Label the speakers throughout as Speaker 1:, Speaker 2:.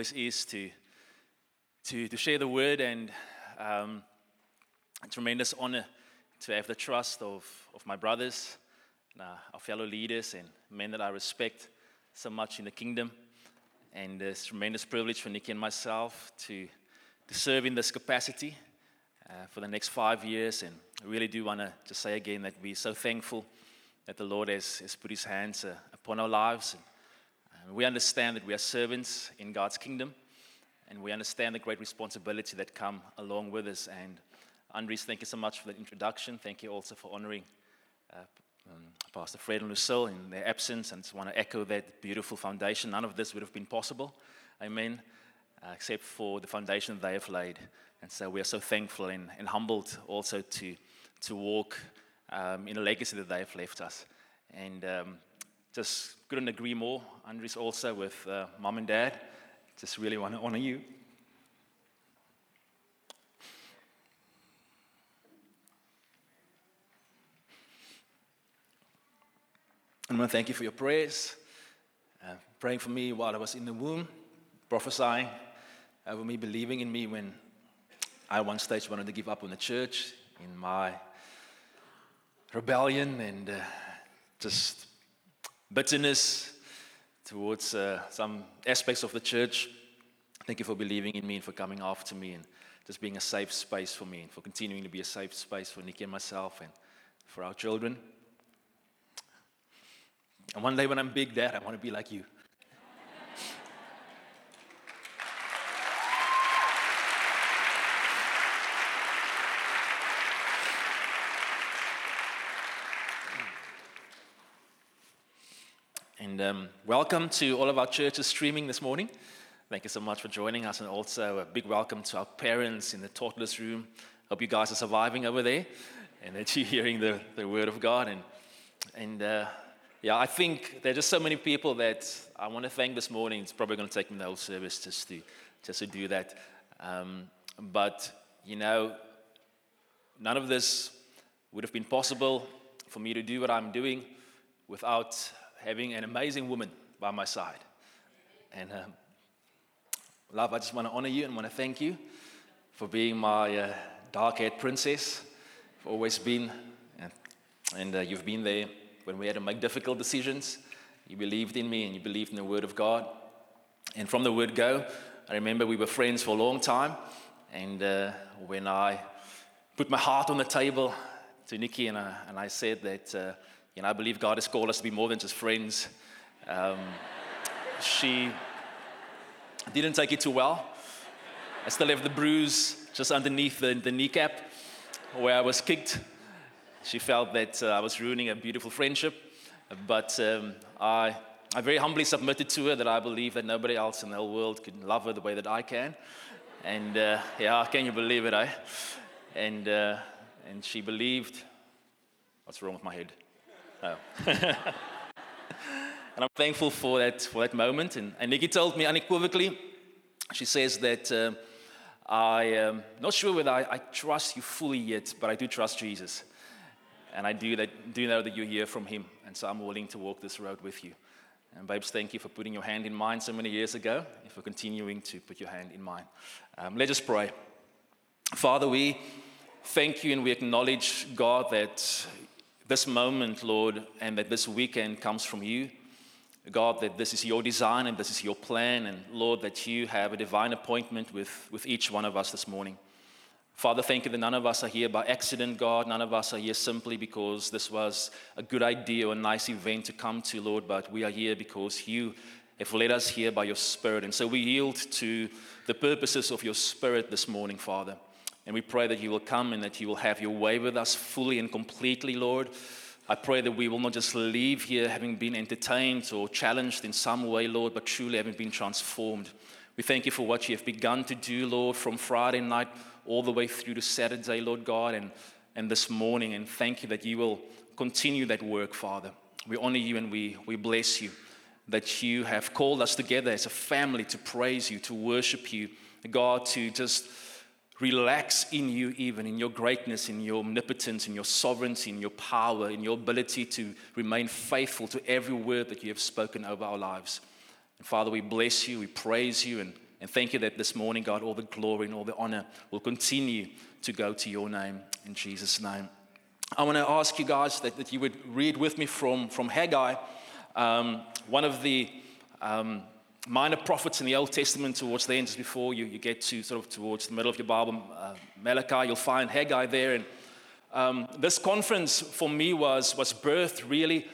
Speaker 1: always is to, to, to share the word, and um, a tremendous honor to have the trust of, of my brothers, and, uh, our fellow leaders, and men that I respect so much in the kingdom. And it's tremendous privilege for Nikki and myself to, to serve in this capacity uh, for the next five years. And I really do want to just say again that we're so thankful that the Lord has, has put his hands uh, upon our lives. And, we understand that we are servants in God's kingdom, and we understand the great responsibility that come along with us. And Andres, thank you so much for the introduction. Thank you also for honoring uh, um, Pastor Fred and Lucille in their absence, and just want to echo that beautiful foundation. None of this would have been possible, amen, uh, except for the foundation they have laid. And so we are so thankful and, and humbled also to, to walk um, in a legacy that they have left us. And um, just couldn't agree more, Andres, also with uh, mom and dad. Just really want to honor you. I want to thank you for your prayers, uh, praying for me while I was in the womb, prophesying over me, believing in me when I one stage wanted to give up on the church in my rebellion and uh, just bitterness towards uh, some aspects of the church. Thank you for believing in me and for coming after me and just being a safe space for me and for continuing to be a safe space for Nikki and myself and for our children. And one day when I'm big, Dad, I want to be like you. And um, welcome to all of our churches streaming this morning. Thank you so much for joining us, and also a big welcome to our parents in the toddlers room. Hope you guys are surviving over there, and that you're hearing the, the word of God. And and uh, yeah, I think there are just so many people that I want to thank this morning. It's probably going to take me the whole service just to, just to do that. Um, but, you know, none of this would have been possible for me to do what I'm doing without having an amazing woman by my side. And, um, love, I just want to honor you and want to thank you for being my uh, dark haired princess. You've always been, and, and uh, you've been there when we had to make difficult decisions. You believed in me and you believed in the Word of God. And from the word go, I remember we were friends for a long time. And uh, when I put my heart on the table to Nikki and I, and I said that, uh, you know, I believe God has called us to be more than just friends, um, she didn't take it too well. I still have the bruise just underneath the, the kneecap where I was kicked she felt that uh, I was ruining a beautiful friendship, but um, I, I very humbly submitted to her that I believe that nobody else in the whole world could love her the way that I can. And uh, yeah, can you believe it, eh? And, uh, and she believed. What's wrong with my head? Oh. and I'm thankful for that, for that moment. And, and Nikki told me unequivocally, she says that uh, I am not sure whether I, I, trust you fully yet, but I do trust Jesus. And I do, that, do know that you hear from Him. And so I'm willing to walk this road with you. And, babes, thank you for putting your hand in mine so many years ago and for continuing to put your hand in mine. Um, let us pray. Father, we thank you and we acknowledge, God, that this moment, Lord, and that this weekend comes from you. God, that this is your design and this is your plan. And Lord, that you have a divine appointment with, with each one of us this morning. Father, thank you that none of us are here by accident, God. None of us are here simply because this was a good idea or a nice event to come to, Lord, but we are here because you have led us here by your Spirit. And so we yield to the purposes of your Spirit this morning, Father. And we pray that you will come and that you will have your way with us fully and completely, Lord. I pray that we will not just leave here having been entertained or challenged in some way, Lord, but truly having been transformed. We thank you for what you have begun to do, Lord, from Friday night all the way through to Saturday, Lord God, and, and this morning. And thank you that you will continue that work, Father. We honor you and we, we bless you that you have called us together as a family to praise you, to worship you, God, to just relax in you, even in your greatness, in your omnipotence, in your sovereignty, in your power, in your ability to remain faithful to every word that you have spoken over our lives. And Father, we bless you, we praise you, and And thank you that this morning, God, all the glory and all the honor will continue to go to your name in Jesus' name. I want to ask you guys that, that you would read with me from, from Haggai, um, one of the um, minor prophets in the Old Testament towards the end, just before you, you get to sort of towards the middle of your Bible, uh, Malachi, you'll find Haggai there. And um, this conference for me was, was birthed really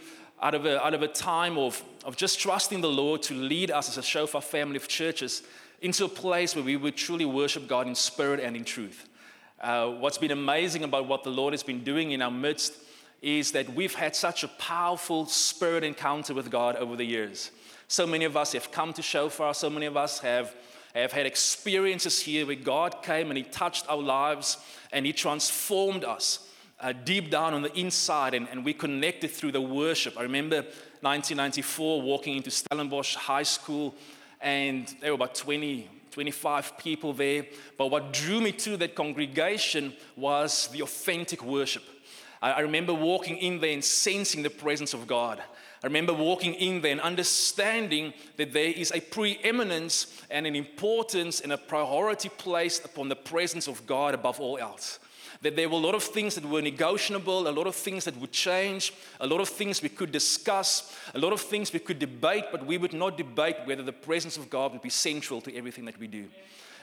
Speaker 1: out of a, out of a time of, of just trusting the Lord to lead us as a Shofar family of churches into a place where we would truly worship God in spirit and in truth. Uh, what's been amazing about what the Lord has been doing in our midst is that we've had such a powerful spirit encounter with God over the years. So many of us have come to Shofar, so many of us have, have had experiences here where God came and He touched our lives and He transformed us uh, deep down on the inside and, and we connected through the worship. I remember 1994 walking into Stellenbosch High School and there were about 20, 25 people there. But what drew me to that congregation was the authentic worship. I, I remember walking in there and sensing the presence of God. I remember walking in there and understanding that there is a preeminence and an importance and a priority placed upon the presence of God above all else that there were a lot of things that were negotiable, a lot of things that would change, a lot of things we could discuss, a lot of things we could debate, but we would not debate whether the presence of God would be central to everything that we do.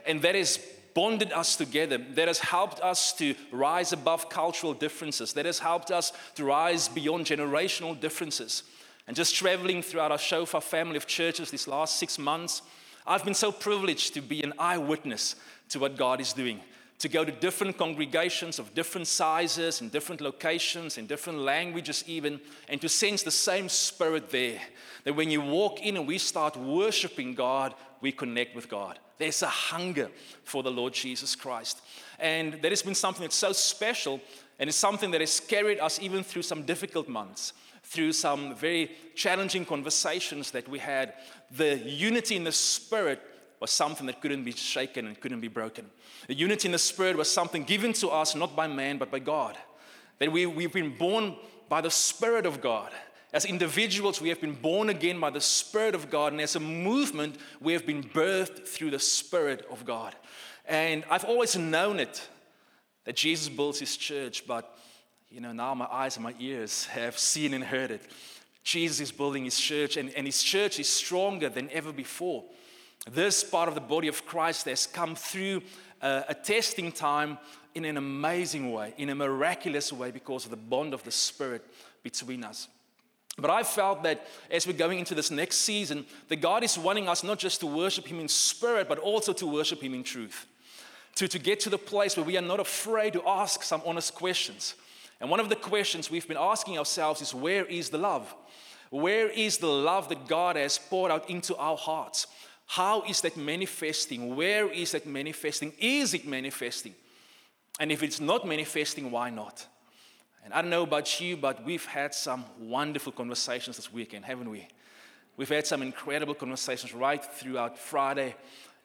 Speaker 1: And that has bonded us together, that has helped us to rise above cultural differences, that has helped us to rise beyond generational differences. And just traveling throughout our Shofar family of churches these last six months, I've been so privileged to be an eyewitness to what God is doing to go to different congregations of different sizes and different locations and different languages, even, and to sense the same spirit there. That when you walk in and we start worshiping God, we connect with God. There's a hunger for the Lord Jesus Christ. And that has been something that's so special, and it's something that has carried us even through some difficult months through some very challenging conversations that we had, the unity in the Spirit was something that couldn't be shaken and couldn't be broken. The unity in the Spirit was something given to us not by man but by God. That we, we've been born by the Spirit of God. As individuals, we have been born again by the Spirit of God, and as a movement, we have been birthed through the Spirit of God. And I've always known it that Jesus builds his church, but you know, now my eyes and my ears have seen and heard it. Jesus is building his church, and, and his church is stronger than ever before. This part of the body of Christ has come through a, a testing time in an amazing way, in a miraculous way, because of the bond of the Spirit between us. But I felt that as we're going into this next season, that God is wanting us not just to worship Him in spirit, but also to worship Him in truth. To, to get to the place where we are not afraid to ask some honest questions. And one of the questions we've been asking ourselves is where is the love? Where is the love that God has poured out into our hearts? How is that manifesting? Where is that manifesting? Is it manifesting? And if it's not manifesting, why not? And I don't know about you, but we've had some wonderful conversations this weekend, haven't we? We've had some incredible conversations right throughout Friday,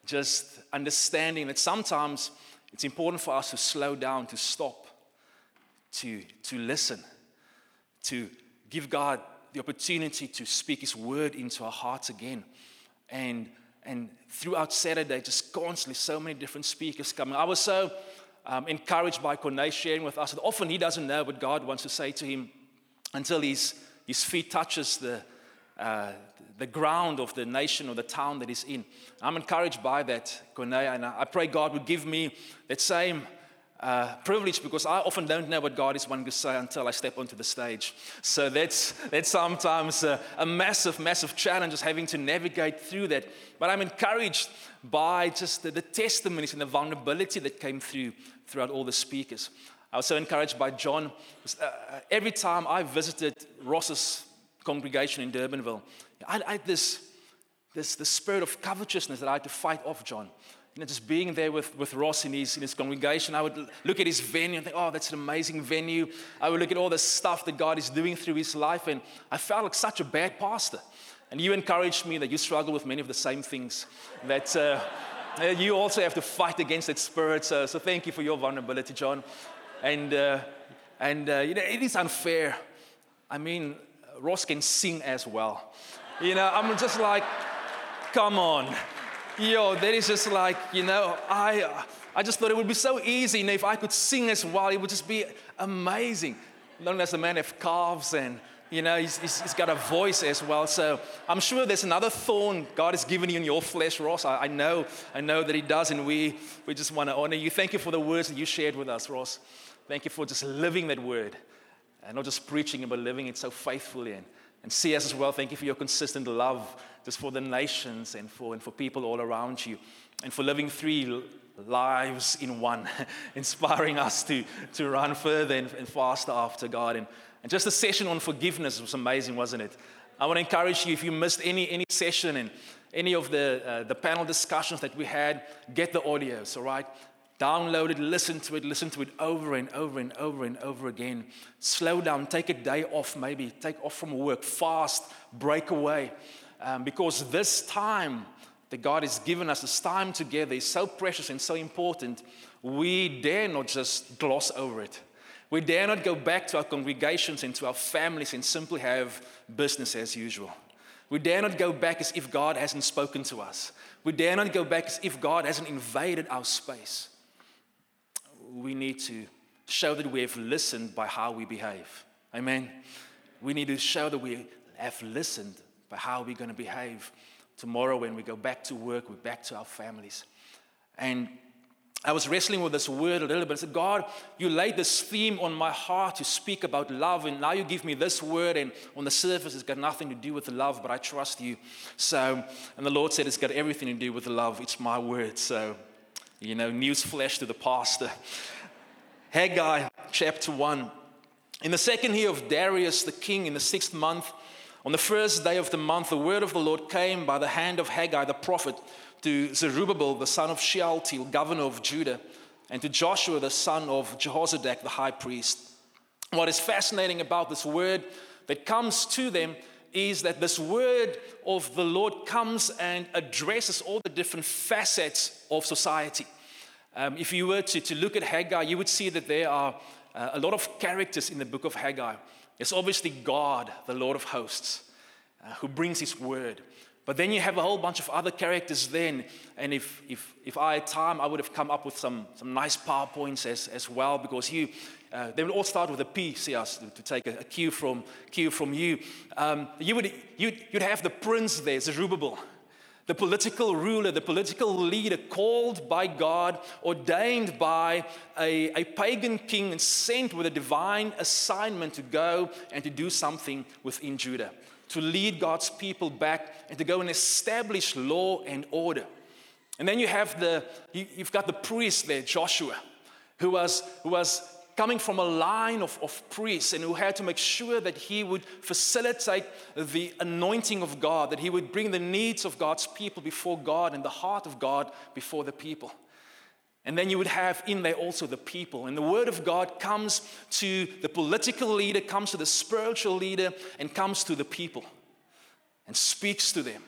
Speaker 1: just understanding that sometimes it's important for us to slow down, to stop, to, to listen, to give God the opportunity to speak His word into our hearts again. And and throughout Saturday, just constantly, so many different speakers coming. I was so um, encouraged by Cornay sharing with us that often he doesn't know what God wants to say to him until his, his feet touches the, uh, the ground of the nation or the town that he's in. I'm encouraged by that, Cornay, and I pray God would give me that same uh, privilege because I often don't know what God is wanting to say until I step onto the stage. So that's, that's sometimes a, a massive, massive challenge, just having to navigate through that. But I'm encouraged by just the, the testimonies and the vulnerability that came through throughout all the speakers. I was so encouraged by John. Uh, every time I visited Ross's congregation in Durbanville, I, I had this, this, this spirit of covetousness that I had to fight off John you know, just being there with, with Ross in his, in his congregation, I would look at his venue and think, oh, that's an amazing venue. I would look at all the stuff that God is doing through his life, and I felt like such a bad pastor. And you encouraged me that you struggle with many of the same things, that uh, you also have to fight against that spirit. So, so thank you for your vulnerability, John. And, uh, and uh, you know, it is unfair. I mean, Ross can sing as well. You know, I'm just like, come on. Yo, that is just like, you know, I, uh, I just thought it would be so easy. Know, if I could sing as well, it would just be amazing. Only does the man have calves and, you know, he's, he's, he's got a voice as well. So I'm sure there's another thorn God has given you in your flesh, Ross. I, I know, I know that he does. And we, we just want to honor you. Thank you for the words that you shared with us, Ross. Thank you for just living that word and not just preaching it, but living it so faithfully. And, and see us as well. Thank you for your consistent love just for the nations and for, and for people all around you. And for living three lives in one, inspiring us to, to run further and, and faster after God. And, and just the session on forgiveness was amazing, wasn't it? I want to encourage you if you missed any, any session and any of the, uh, the panel discussions that we had, get the audios, all right? Download it, listen to it, listen to it over and over and over and over again. Slow down, take a day off, maybe take off from work, fast, break away. Um, because this time that God has given us, this time together, is so precious and so important, we dare not just gloss over it. We dare not go back to our congregations and to our families and simply have business as usual. We dare not go back as if God hasn't spoken to us. We dare not go back as if God hasn't invaded our space we need to show that we have listened by how we behave. Amen. We need to show that we have listened by how are we're going to behave tomorrow when we go back to work, we're back to our families. And I was wrestling with this word a little bit. I said, God, you laid this theme on my heart to speak about love, and now you give me this word, and on the surface, it's got nothing to do with love, but I trust you. So, and the Lord said, it's got everything to do with love. It's my word. So, you know, news flash to the pastor. Haggai chapter 1. In the second year of Darius the king, in the sixth month, on the first day of the month, the word of the Lord came by the hand of Haggai the prophet to Zerubbabel, the son of Shealtiel, governor of Judah, and to Joshua, the son of Jehozadak, the high priest. What is fascinating about this word that comes to them is that this word of the Lord comes and addresses all the different facets of society. Um, if you were to, to look at Haggai, you would see that there are uh, a lot of characters in the book of Haggai. It's obviously God, the Lord of hosts, uh, who brings his word. But then you have a whole bunch of other characters then. And if, if, if I had time, I would have come up with some, some nice PowerPoints as, as well, because you, uh, they would all start with a P, see us, to, take a, a cue from, cue from you. Um, you would, you'd, you'd have the prince there, Zerubbabel, the political ruler, the political leader called by God, ordained by a, a pagan king, and sent with a divine assignment to go and to do something within Judah, to lead God's people back and to go and establish law and order. And then you have the, you, have got the priest there, Joshua, who was, who was coming from a line of, of priests and who had to make sure that he would facilitate the anointing of God, that he would bring the needs of God's people before God and the heart of God before the people. And then you would have in there also the people. And the word of God comes to the political leader, comes to the spiritual leader, and comes to the people and speaks to them.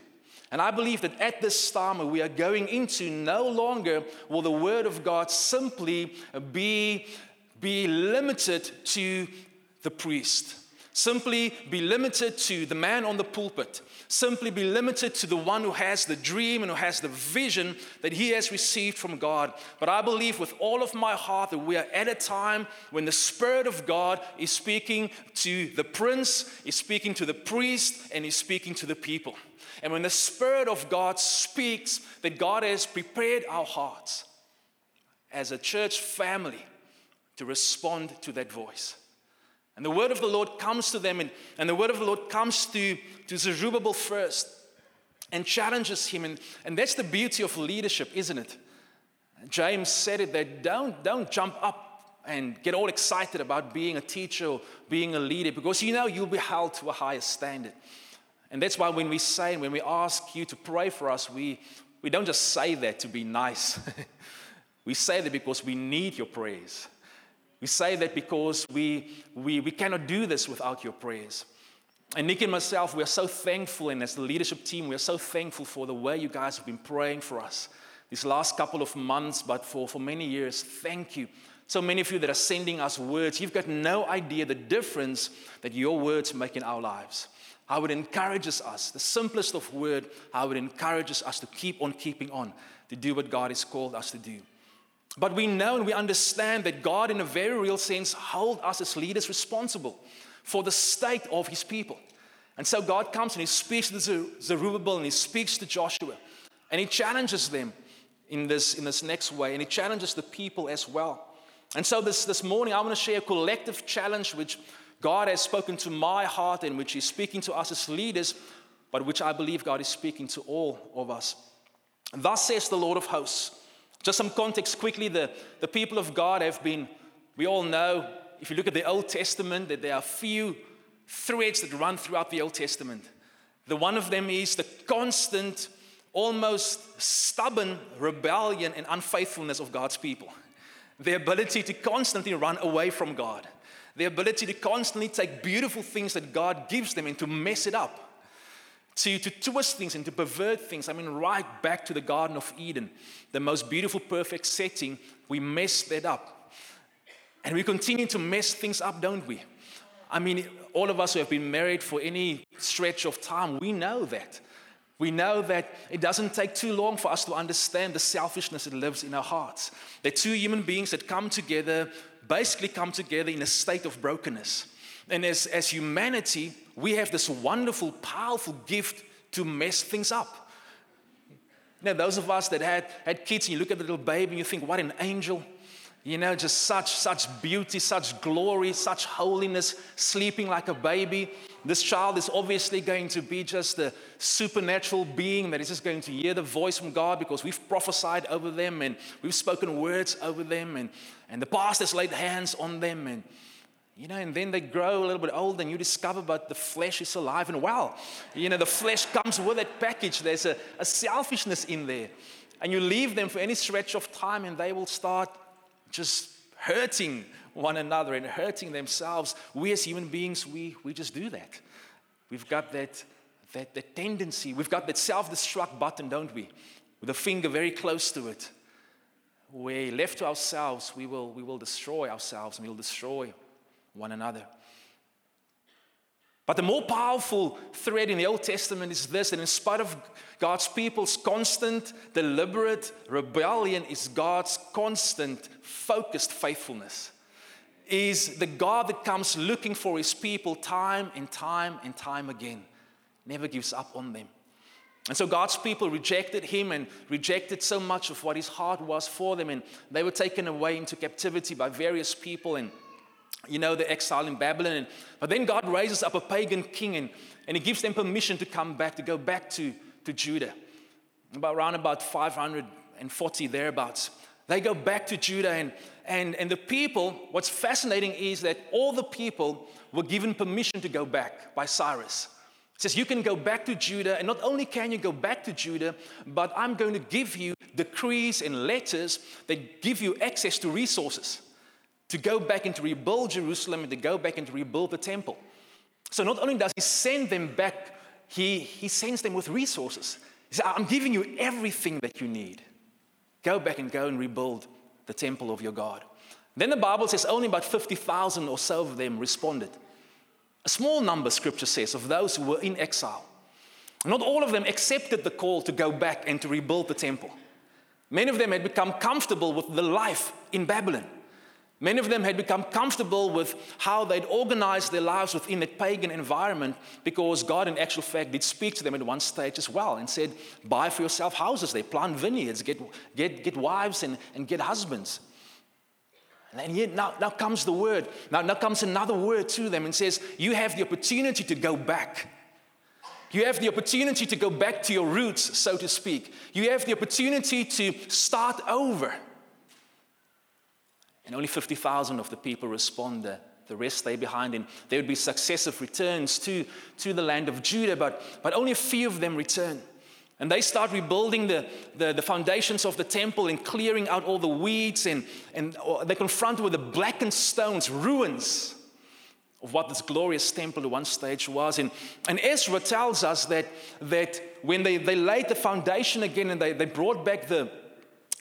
Speaker 1: And I believe that at this time we are going into, no longer will the word of God simply be be limited to the priest. Simply be limited to the man on the pulpit. Simply be limited to the one who has the dream and who has the vision that he has received from God. But I believe with all of my heart that we are at a time when the Spirit of God is speaking to the prince, is speaking to the priest, and is speaking to the people. And when the Spirit of God speaks, that God has prepared our hearts as a church family to respond to that voice. And the word of the Lord comes to them, and, and the word of the Lord comes to, to Zerubbabel first and challenges him. And, and that's the beauty of leadership, isn't it? James said it that don't, don't jump up and get all excited about being a teacher or being a leader because you know you'll be held to a higher standard. And that's why when we say and when we ask you to pray for us, we, we don't just say that to be nice. we say that because we need your prayers. We say that because we, we, we cannot do this without your prayers. And Nick and myself, we are so thankful, and as the leadership team, we are so thankful for the way you guys have been praying for us these last couple of months, but for, for many years. Thank you. So many of you that are sending us words, you've got no idea the difference that your words make in our lives. how it encourages us, the simplest of word, how it encourages us to keep on keeping on, to do what God has called us to do. But we know and we understand that God, in a very real sense, hold us as leaders responsible for the state of his people. And so God comes and he speaks to Zerubbabel and he speaks to Joshua and he challenges them in this, in this next way and he challenges the people as well. And so this, this morning, I want to share a collective challenge which God has spoken to my heart and which He's speaking to us as leaders, but which I believe God is speaking to all of us. Thus says the Lord of hosts. Just some context quickly the, the people of God have been, we all know, if you look at the Old Testament, that there are a few threads that run throughout the Old Testament. The one of them is the constant, almost stubborn rebellion and unfaithfulness of God's people the ability to constantly run away from God, the ability to constantly take beautiful things that God gives them and to mess it up. To, to twist things and to pervert things. I mean, right back to the Garden of Eden, the most beautiful, perfect setting, we messed that up. And we continue to mess things up, don't we? I mean, all of us who have been married for any stretch of time, we know that. We know that it doesn't take too long for us to understand the selfishness that lives in our hearts. That two human beings that come together basically come together in a state of brokenness. And as, as humanity, we have this wonderful, powerful gift to mess things up. Now, those of us that had, had kids, and you look at the little baby and you think, what an angel. You know, just such, such beauty, such glory, such holiness, sleeping like a baby. This child is obviously going to be just a supernatural being that is just going to hear the voice from God because we've prophesied over them and we've spoken words over them and, and the pastor's laid hands on them and you know, and then they grow a little bit old and you discover, but the flesh is alive and well. You know, the flesh comes with that package. There's a, a selfishness in there. And you leave them for any stretch of time and they will start just hurting one another and hurting themselves. We as human beings, we, we just do that. We've got that, that, that tendency, we've got that self destruct button, don't we? With a finger very close to it. Where left to ourselves, we will, we will destroy ourselves and we'll destroy one another. But the more powerful thread in the Old Testament is this that in spite of God's people's constant, deliberate rebellion, is God's constant, focused faithfulness. Is the God that comes looking for his people time and time and time again, never gives up on them. And so God's people rejected him and rejected so much of what his heart was for them, and they were taken away into captivity by various people. And you know, the exile in Babylon. And, but then God raises up a pagan king and, and he gives them permission to come back, to go back to, to Judah. About around about 540 thereabouts. They go back to Judah and, and, and the people, what's fascinating is that all the people were given permission to go back by Cyrus. Says, You can go back to Judah, and not only can you go back to Judah, but I'm going to give you decrees and letters that give you access to resources to go back and to rebuild Jerusalem and to go back and to rebuild the temple. So not only does he send them back, he, he sends them with resources. He says, I'm giving you everything that you need. Go back and go and rebuild the temple of your God. Then the Bible says only about 50,000 or so of them responded. A small number, scripture says, of those who were in exile. Not all of them accepted the call to go back and to rebuild the temple. Many of them had become comfortable with the life in Babylon. Many of them had become comfortable with how they'd organized their lives within that pagan environment because God, in actual fact, did speak to them at one stage as well and said, Buy for yourself houses there, plant vineyards, get, get, get wives and, and get husbands. And yet now, now comes the word. Now, now comes another word to them and says, You have the opportunity to go back. You have the opportunity to go back to your roots, so to speak. You have the opportunity to start over. And only 50,000 of the people respond. The rest stay behind. And there would be successive returns to, to the land of Judah, but, but only a few of them return. And they start rebuilding the, the, the, foundations of the temple and clearing out all the weeds. And, and they're confronted with the blackened stones, ruins of what this glorious temple at one stage was. And, and Ezra tells us that, that when they, they laid the foundation again and they, they brought back the,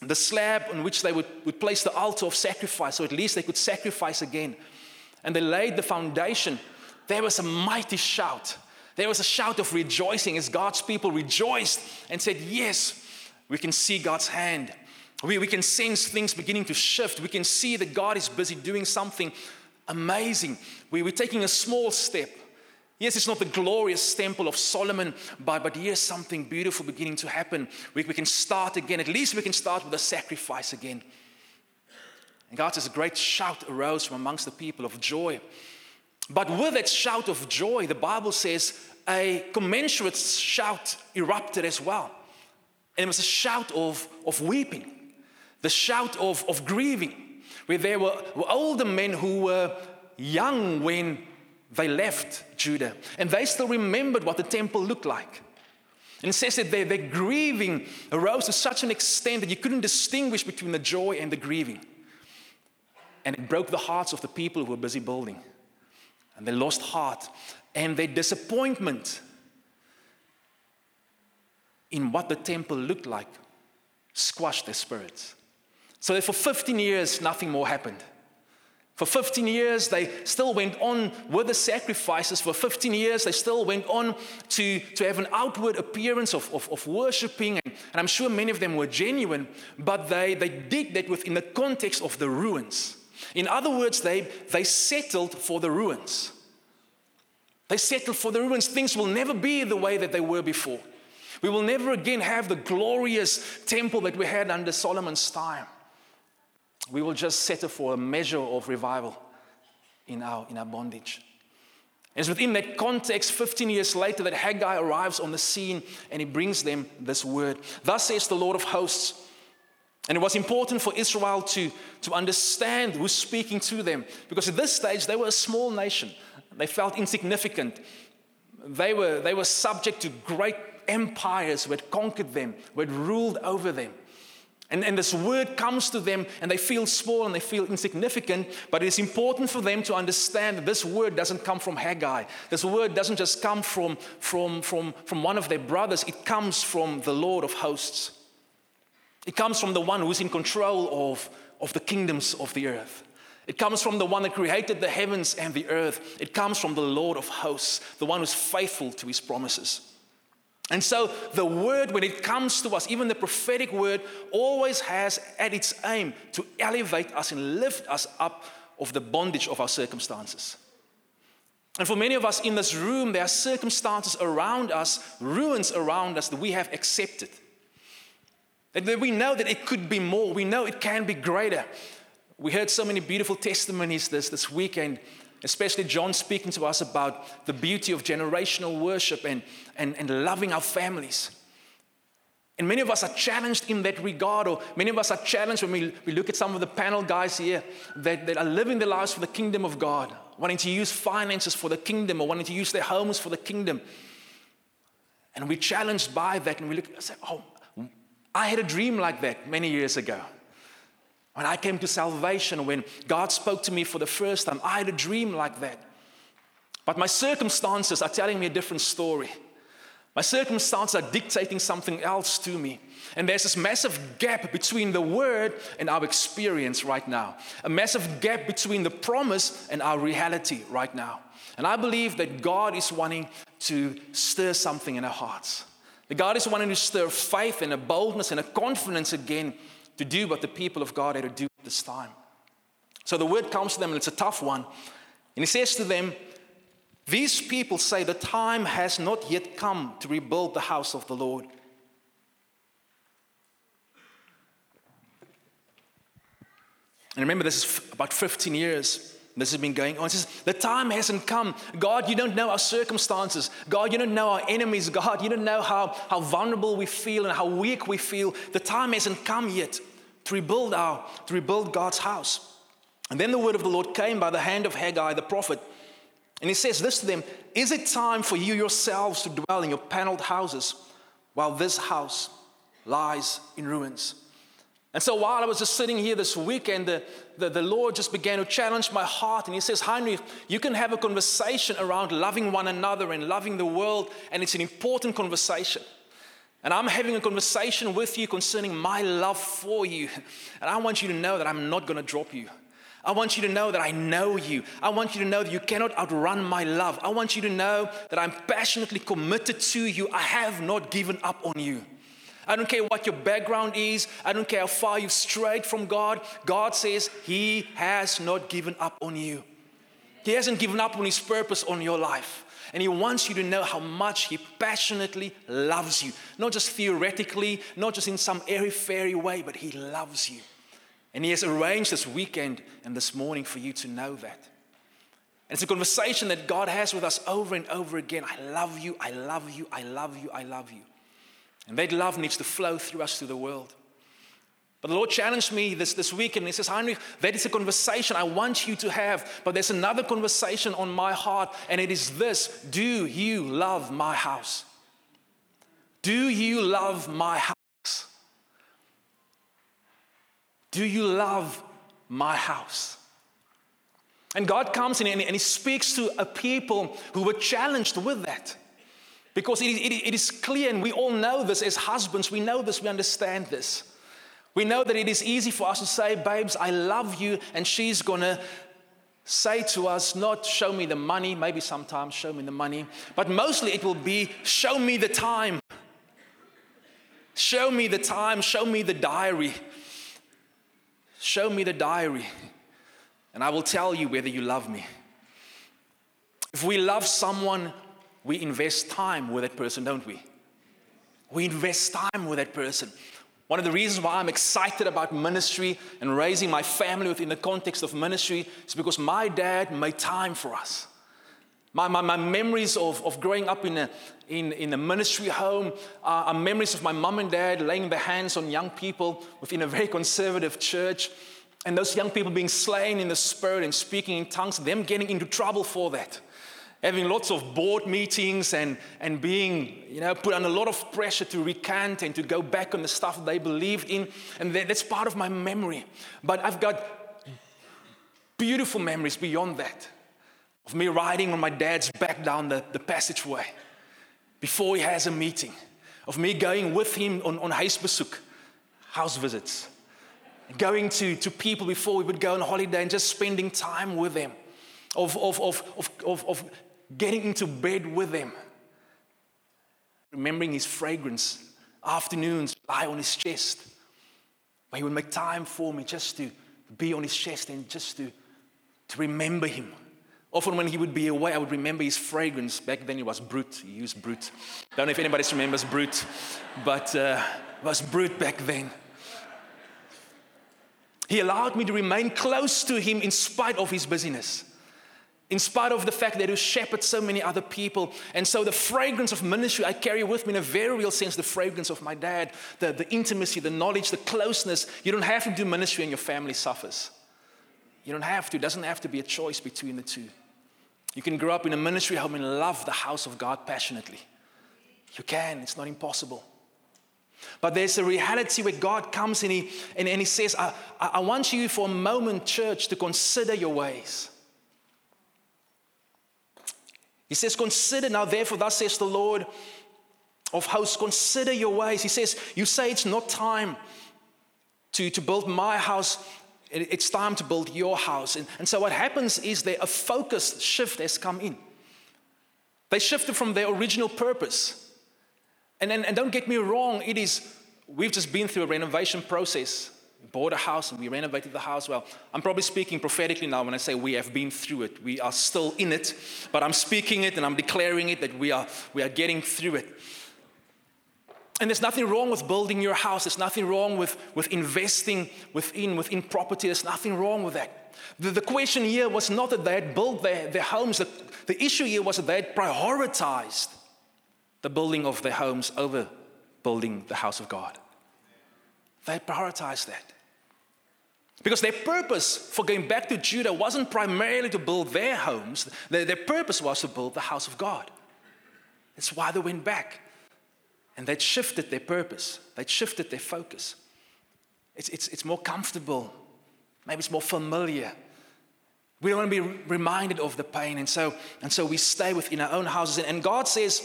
Speaker 1: the slab on which they would, would place the altar of sacrifice, so at least they could sacrifice again. And they laid the foundation. There was a mighty shout. There was a shout of rejoicing as God's people rejoiced and said, Yes, we can see God's hand. We, we can sense things beginning to shift. We can see that God is busy doing something amazing. We, we're taking a small step. Yes, it's not the glorious temple of Solomon, but, but here's something beautiful beginning to happen. We, we can start again. At least we can start with a sacrifice again. And God says a great shout arose from amongst the people of joy. But with that shout of joy, the Bible says a commensurate shout erupted as well. And it was a shout of, of weeping, the shout of, of grieving, where there were, were older men who were young when they left Judah. And they still remembered what the temple looked like. And it says that their, their grieving arose to such an extent that you couldn't distinguish between the joy and the grieving. And it broke the hearts of the people who were busy building. And they lost heart. And their disappointment in what the temple looked like squashed their spirits. So that for 15 years, nothing more happened. For 15 years, they still went on with the sacrifices. For 15 years, they still went on to, to have an outward appearance of, of, of worshiping. And, and I'm sure many of them were genuine, but they, they did that within the context of the ruins. In other words, they, they settled for the ruins. They settled for the ruins. Things will never be the way that they were before. We will never again have the glorious temple that we had under Solomon's time we will just settle for a measure of revival in our, in our bondage. It's within that context, 15 years later, that Haggai arrives on the scene and he brings them this word. Thus says the Lord of hosts. And it was important for Israel to, to understand who's speaking to them because at this stage they were a small nation. They felt insignificant. They were, they were subject to great empires who had conquered them, who had ruled over them. And, and this word comes to them and they feel small and they feel insignificant, but it's important for them to understand that this word doesn't come from Haggai. This word doesn't just come from, from, from, from one of their brothers, it comes from the Lord of hosts. It comes from the one who's in control of, of the kingdoms of the earth. It comes from the one that created the heavens and the earth. It comes from the Lord of hosts, the one who's faithful to his promises. And so the word, when it comes to us, even the prophetic word, always has at its aim to elevate us and lift us up of the bondage of our circumstances. And for many of us in this room, there are circumstances around us, ruins around us that we have accepted. That we know that it could be more, we know it can be greater. We heard so many beautiful testimonies this, this weekend especially John speaking to us about the beauty of generational worship and, and, and loving our families. And many of us are challenged in that regard, or many of us are challenged when we, we look at some of the panel guys here that, that are living their lives for the kingdom of God, wanting to use finances for the kingdom or wanting to use their homes for the kingdom. And we're challenged by that, and we look and say, Oh, I had a dream like that many years ago. When I came to salvation, when God spoke to me for the first time, I had a dream like that. But my circumstances are telling me a different story. My circumstances are dictating something else to me. And there's this massive gap between the word and our experience right now, a massive gap between the promise and our reality right now. And I believe that God is wanting to stir something in our hearts. That God is wanting to stir faith and a boldness and a confidence again to do what the people of God had to do at this time. So the word comes to them, and it's a tough one. And he says to them, These people say the time has not yet come to rebuild the house of the Lord. And remember, this is about 15 years. This has been going on. It says, The time hasn't come. God, you don't know our circumstances. God, you don't know our enemies. God, you don't know how, how vulnerable we feel and how weak we feel. The time hasn't come yet to rebuild our, to rebuild God's house. And then the word of the Lord came by the hand of Haggai the prophet. And he says this to them Is it time for you yourselves to dwell in your paneled houses while this house lies in ruins? And so while I was just sitting here this weekend, the, the, the, Lord just began to challenge my heart. And He says, Heinrich, you can have a conversation around loving one another and loving the world, and it's an important conversation. And I'm having a conversation with you concerning my love for you. And I want you to know that I'm not going to drop you. I want you to know that I know you. I want you to know that you cannot outrun my love. I want you to know that I'm passionately committed to you. I have not given up on you. I don't care what your background is. I don't care how far you've strayed from God. God says He has not given up on you. He hasn't given up on His purpose on your life. And He wants you to know how much He passionately loves you. Not just theoretically, not just in some airy fairy way, but He loves you. And He has arranged this weekend and this morning for you to know that. And it's a conversation that God has with us over and over again. I love you, I love you, I love you, I love you. And that love needs to flow through us to the world. But the Lord challenged me this, this week and He says, Heinrich, that is a conversation I want you to have. But there's another conversation on my heart, and it is this Do you love my house? Do you love my house? Do you love my house? And God comes in and He speaks to a people who were challenged with that. Because it is, it is clear, and we all know this as husbands, we know this, we understand this. We know that it is easy for us to say, Babes, I love you, and she's gonna say to us, Not show me the money, maybe sometimes show me the money, but mostly it will be, Show me the time. Show me the time, show me the diary. Show me the diary, and I will tell you whether you love me. If we love someone, we invest time with that person, don't we? We invest time with that person. One of the reasons why I'm excited about ministry and raising my family within the context of ministry is because my dad made time for us. My, my, my memories of, of growing up in a, in, in a ministry home uh, are memories of my mom and dad laying their hands on young people within a very conservative church. And those young people being slain in the spirit and speaking in tongues, them getting into trouble for that. Having lots of board meetings and, and being you know, put under a lot of pressure to recant and to go back on the stuff they believed in. And that's part of my memory. But I've got beautiful memories beyond that of me riding on my dad's back down the, the passageway before he has a meeting, of me going with him on, on huisbesoek, house visits, going to, to people before we would go on holiday and just spending time with them, of, of, of, of, of getting into bed with him, remembering his fragrance, afternoons lie on his chest, where he would make time for me just to be on his chest and just to, to remember him. Often when he would be away, I would remember his fragrance. Back then it was Brut. He used Brut. Don't know if anybody remembers Brut, but uh, was Brut back then. He allowed me to remain close to him in spite of his busyness, in spite of the fact that he shepherded so many other people. And so the fragrance of ministry I carry with me in a very real sense, the fragrance of my dad, the, the intimacy, the knowledge, the closeness. You don't have to do ministry and your family suffers. You don't have to. It doesn't have to be a choice between the two. You can grow up in a ministry home and love the house of God passionately. You can, it's not impossible. But there's a reality where God comes and He, and, and he says, I, I want you for a moment, church, to consider your ways. He says, Consider now, therefore, thus says the Lord of hosts, consider your ways. He says, You say it's not time to, to build my house it's time to build your house. And, and so what happens is that a focus shift has come in. They shifted from their original purpose. And, and, and don't get me wrong, it is, we've just been through a renovation process. Bought a house and we renovated the house. Well, I'm probably speaking prophetically now when I say we have been through it. We are still in it, but I'm speaking it and I'm declaring it that we are, we are getting through it. And there's nothing wrong with building your house. There's nothing wrong with, with investing within, within property. There's nothing wrong with that. The, the question here was not that they had built their, their homes. The, the issue here was that they had prioritized the building of their homes over building the house of God. They prioritized that. Because their purpose for going back to Judah wasn't primarily to build their homes, their, purpose was to build the house of God. That's why they went back. And they'd shifted their purpose, they'd shifted their focus. It's, it's, it's more comfortable, maybe it's more familiar. We don't want to be reminded of the pain, and so, and so we stay within our own houses. And God says,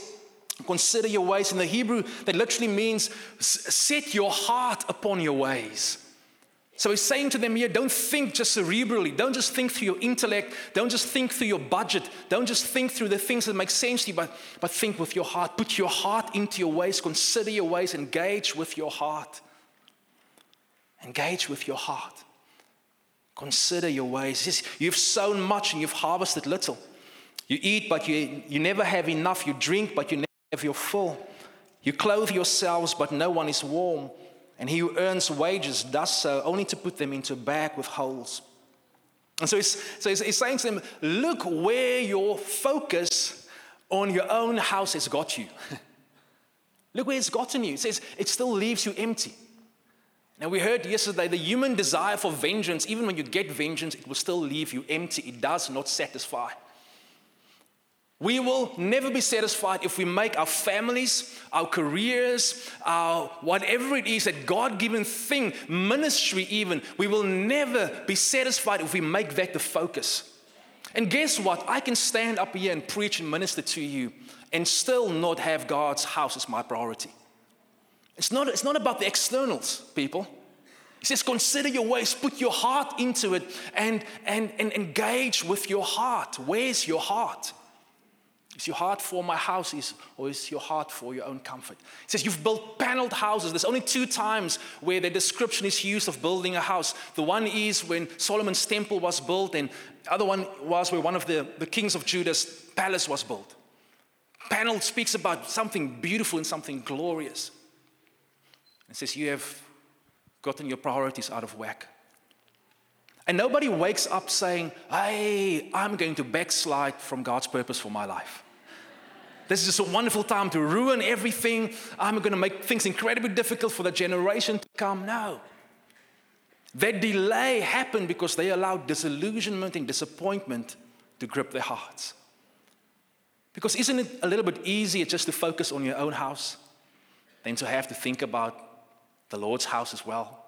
Speaker 1: Consider your ways. In the Hebrew, that literally means set your heart upon your ways.
Speaker 2: So he's saying to them here don't think just cerebrally. Don't just think through your intellect. Don't just think through your budget. Don't just think through the things that make sense to you, but, but think with your heart. Put your heart into your ways. Consider your ways. Engage with your heart. Engage with your heart. Consider your ways. You've sown much and you've harvested little. You eat, but you, you never have enough. You drink, but you never have your full. You clothe yourselves, but no one is warm. And he who earns wages does so only to put them into a bag with holes. And so he's, so he's, he's saying to them, Look where your focus on your own house has got you. Look where it's gotten you. It says it still leaves you empty. Now, we heard yesterday the human desire for vengeance, even when you get vengeance, it will still leave you empty. It does not satisfy. We will never be satisfied if we make our families, our careers, our whatever it is, that God given thing, ministry even, we will never be satisfied if we make that the focus. And guess what? I can stand up here and preach and minister to you and still not have God's house as my priority. It's not, it's not about the externals, people. He says, consider your ways, put your heart into it, and, and, and engage with your heart. Where's your heart? Is your heart for my house, or is your heart for your own comfort? It says you've built paneled houses. There's only two times where the description is used of building a house. The one is when Solomon's temple was built, and the other one was where one of the, the kings of Judah's palace was built. Paneled speaks about something beautiful and something glorious. It says you have gotten your priorities out of whack. And nobody wakes up saying, Hey, I'm going to backslide from God's purpose for my life. This is just a wonderful time to ruin everything. I'm going to make things incredibly difficult for the generation to come. No. That delay happened because they allowed disillusionment and disappointment to grip their hearts. Because isn't it a little bit easier just to focus on your own house than to have to think about the Lord's house as well?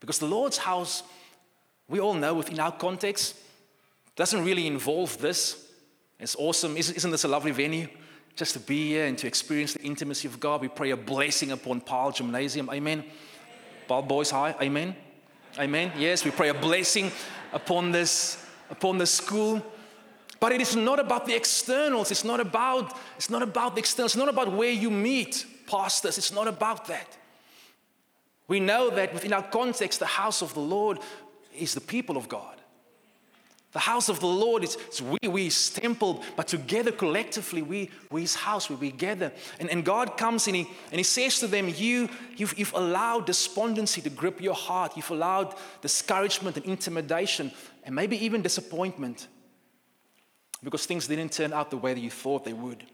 Speaker 2: Because the Lord's house, we all know within our context, doesn't really involve this. It's awesome. Isn't this a lovely venue? Just to be here and to experience the intimacy of God. We pray a blessing upon Paarl Gymnasium. Amen. Paarl Boys High. Amen. Amen. Yes, we pray a blessing upon this, upon this school. But it is not about the externals. It's not about, it's not about the externals. It's not about where you meet pastors. It's not about that. We know that within our context, the house of the Lord is the people of God. The house of the Lord is, is we, we temple, but together collectively, we, we his house, we, we gather. And, and God comes and he, and he says to them, you, you've, you've allowed despondency to grip your heart. You've allowed discouragement and intimidation and maybe even disappointment because things didn't turn out the way that you thought they would.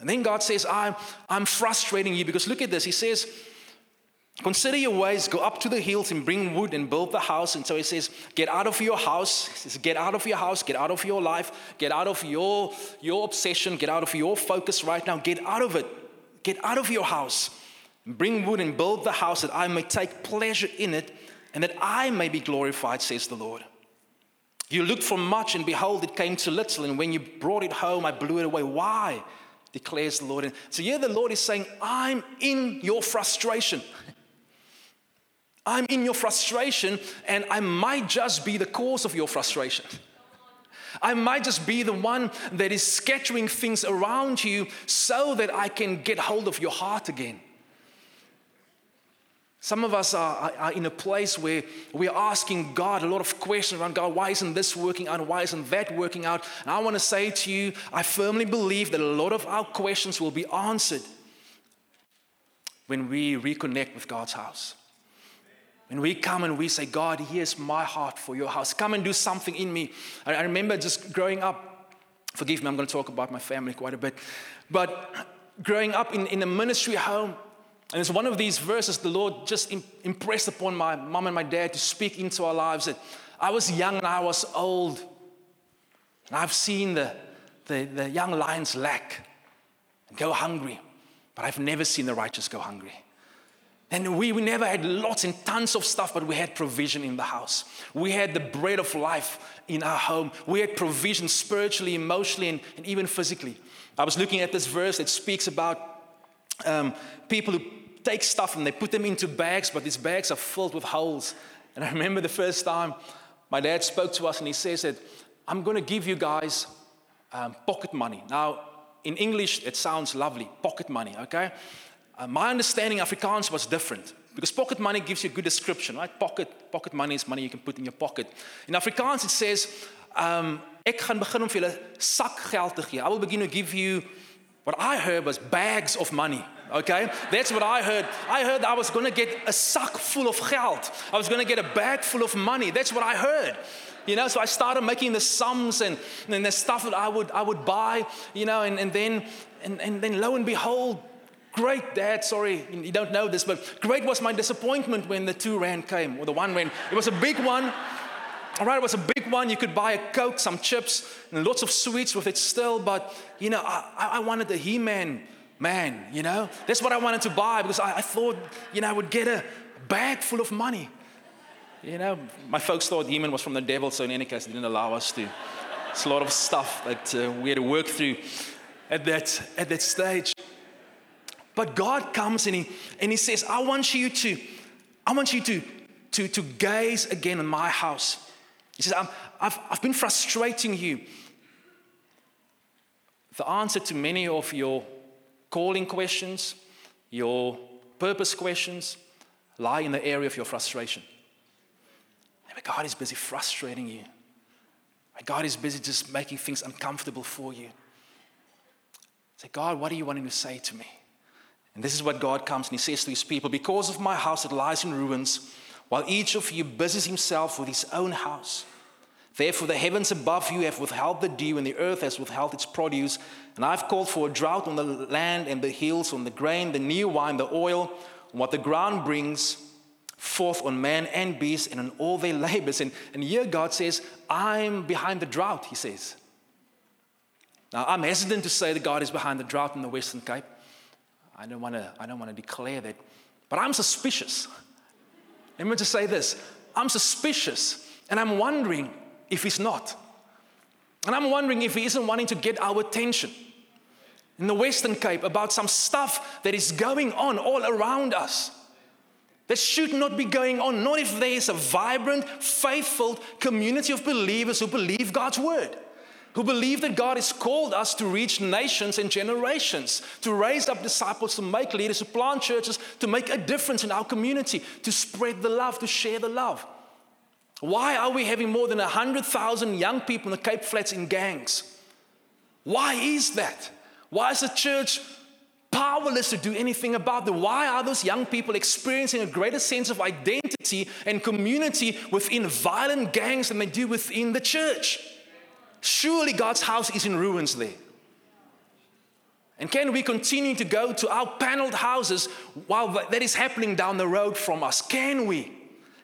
Speaker 2: And then God says, I'm, I'm frustrating you because look at this. He says, Consider your ways, go up to the hills and bring wood and build the house. And so he says, Get out of your house. Says, Get out of your house, get out of your life, get out of your, your obsession, get out of your focus right now. Get out of it. Get out of your house. Bring wood and build the house that I may take pleasure in it and that I may be glorified, says the Lord. You looked for much, and behold, it came to little. And when you brought it home, I blew it away. Why? declares the Lord. And so here the Lord is saying, I'm in your frustration. I'm in your frustration, and I might just be the cause of your frustration. I might just be the one that is scattering things around you so that I can get hold of your heart again. Some of us are, are, in a place where we're asking God a lot of questions around God, why isn't this working out? Why isn't that working out? And I want to say to you, I firmly believe that a lot of our questions will be answered when we reconnect with God's house. When we come and we say, God, here's my heart for your house, come and do something in me. I remember just growing up, forgive me, I'm going to talk about my family quite a bit, but growing up in, in a ministry home, and it's one of these verses the Lord just impressed upon my mom and my dad to speak into our lives that I was young and I was old. And I've seen the, the, the young lions lack and go hungry, but I've never seen the righteous go hungry. And we, we never had lots and tons of stuff, but we had provision in the house. We had the bread of life in our home. We had provision spiritually, emotionally, and, and even physically. I was looking at this verse that speaks about um, people who take stuff and they put them into bags, but these bags are filled with holes. And I remember the first time my dad spoke to us and he says that I'm going to give you guys um, pocket money. Now, in English, it sounds lovely pocket money, okay? Uh, my understanding Afrikaans was different because pocket money gives you a good description, right? Pocket, pocket money is money you can put in your pocket. In Afrikaans, it says, um, ek gaan begin om vir julle sakgeld te gee. I will begin to give you what I heard was bags of money. Okay, that's what I heard. I heard I was going to get a sack full of geld. I was going to get a bag full of money. That's what I heard. You know, so I started making the sums and, and the stuff that I would, I would buy, you know, and, and then and, and then lo and behold, great dad, sorry, you don't know this, but great was my disappointment when the two rand came, or the one rand. It was a big one. All right, it was a big one. You could buy a Coke, some chips, and lots of sweets with it still. But, you know, I, I wanted the He Man man, you know? That's what I wanted to buy because I, I thought, you know, I would get a bag full of money. You know, my folks thought He Man was from the devil, so in any case, they didn't allow us to. It's a lot of stuff that uh, we had to work through at that, at that stage. But God comes and he, and he says, I want you to, I want you to, to, to gaze again on my house. He says, i have I've been frustrating you. The answer to many of your calling questions, your purpose questions lie in the area of your frustration. Maybe God is busy frustrating you. God is busy just making things uncomfortable for you. Say, God, what are you wanting to say to me? And this is what God comes and He says to His people Because of my house that lies in ruins, while each of you busies himself with his own house, Therefore, the heavens above you have withheld the dew, and the earth has withheld its produce. And I've called for a drought on the land and the hills, on the grain, the new wine, the oil, on what the ground brings forth on man and beast, and on all their labors. And, and here God says, I'm behind the drought, he says. Now, I'm hesitant to say that God is behind the drought in the Western Cape. I don't want to, I don't want to declare that. But I'm suspicious. Let me just say this I'm suspicious, and I'm wondering if he's not. And I'm wondering if he isn't wanting to get our attention in the Western Cape about some stuff that is going on all around us. That should not be going on, not if there is a vibrant, faithful community of believers who believe God's word, who believe that God has called us to reach nations and generations, to raise up disciples, to make leaders, to plant churches, to make a difference in our community, to spread the love, to share the love. Why are we having more than 100,000 young people in the Cape Flats in gangs? Why is that? Why is the church powerless to do anything about it? Why are those young people experiencing a greater sense of identity and community within violent gangs than they do within the church? Surely God's house is in ruins there. And can we continue to go to our paneled houses while that is happening down the road from us? Can we?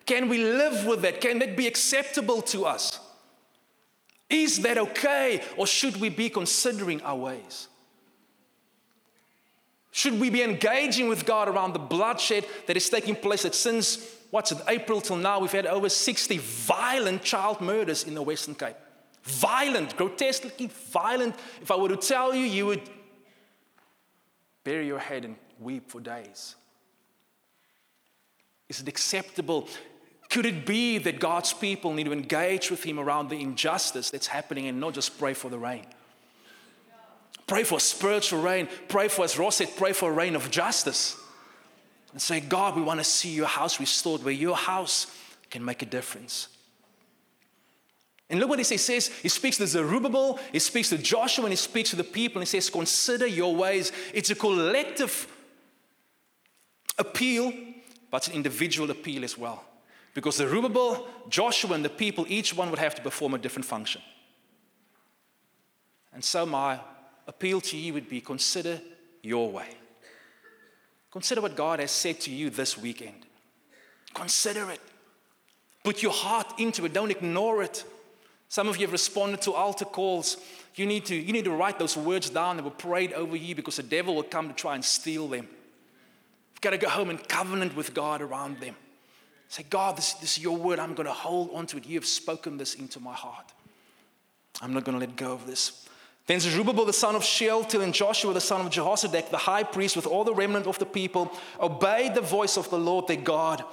Speaker 2: Can we live with that? Can that be acceptable to us? Is that okay? Or should we be considering our ways? Should we be engaging with God around the bloodshed that is taking place that since, what's it, April till now, we've had over 60 violent child murders in the Western Cape? Violent, grotesquely violent. If I were to tell you, you would bury your head and weep for days. Is it acceptable could it be that God's people need to engage with Him around the injustice that's happening and not just pray for the rain? Pray for spiritual rain. Pray for, as Ross said, pray for a rain of justice. And say, God, we want to see your house restored where your house can make a difference. And look what he says. He speaks to Zerubbabel, he speaks to Joshua, and he speaks to the people. And he says, Consider your ways. It's a collective appeal, but it's an individual appeal as well. Because Zerubbabel, Joshua, and the people, each one would have to perform a different function. And so, my appeal to you would be consider your way. Consider what God has said to you this weekend. Consider it. Put your heart into it. Don't ignore it. Some of you have responded to altar calls. You need to, you need to write those words down that were prayed over you because the devil will come to try and steal them. You've got to go home and covenant with God around them. Say, God, this, this is your word. I'm going to hold on to it. You have spoken this into my heart. I'm not going to let go of this. Then Zerubbabel the son of Shealtiel and Joshua the son of Jehozadak, the high priest, with all the remnant of the people, obeyed the voice of the Lord their God.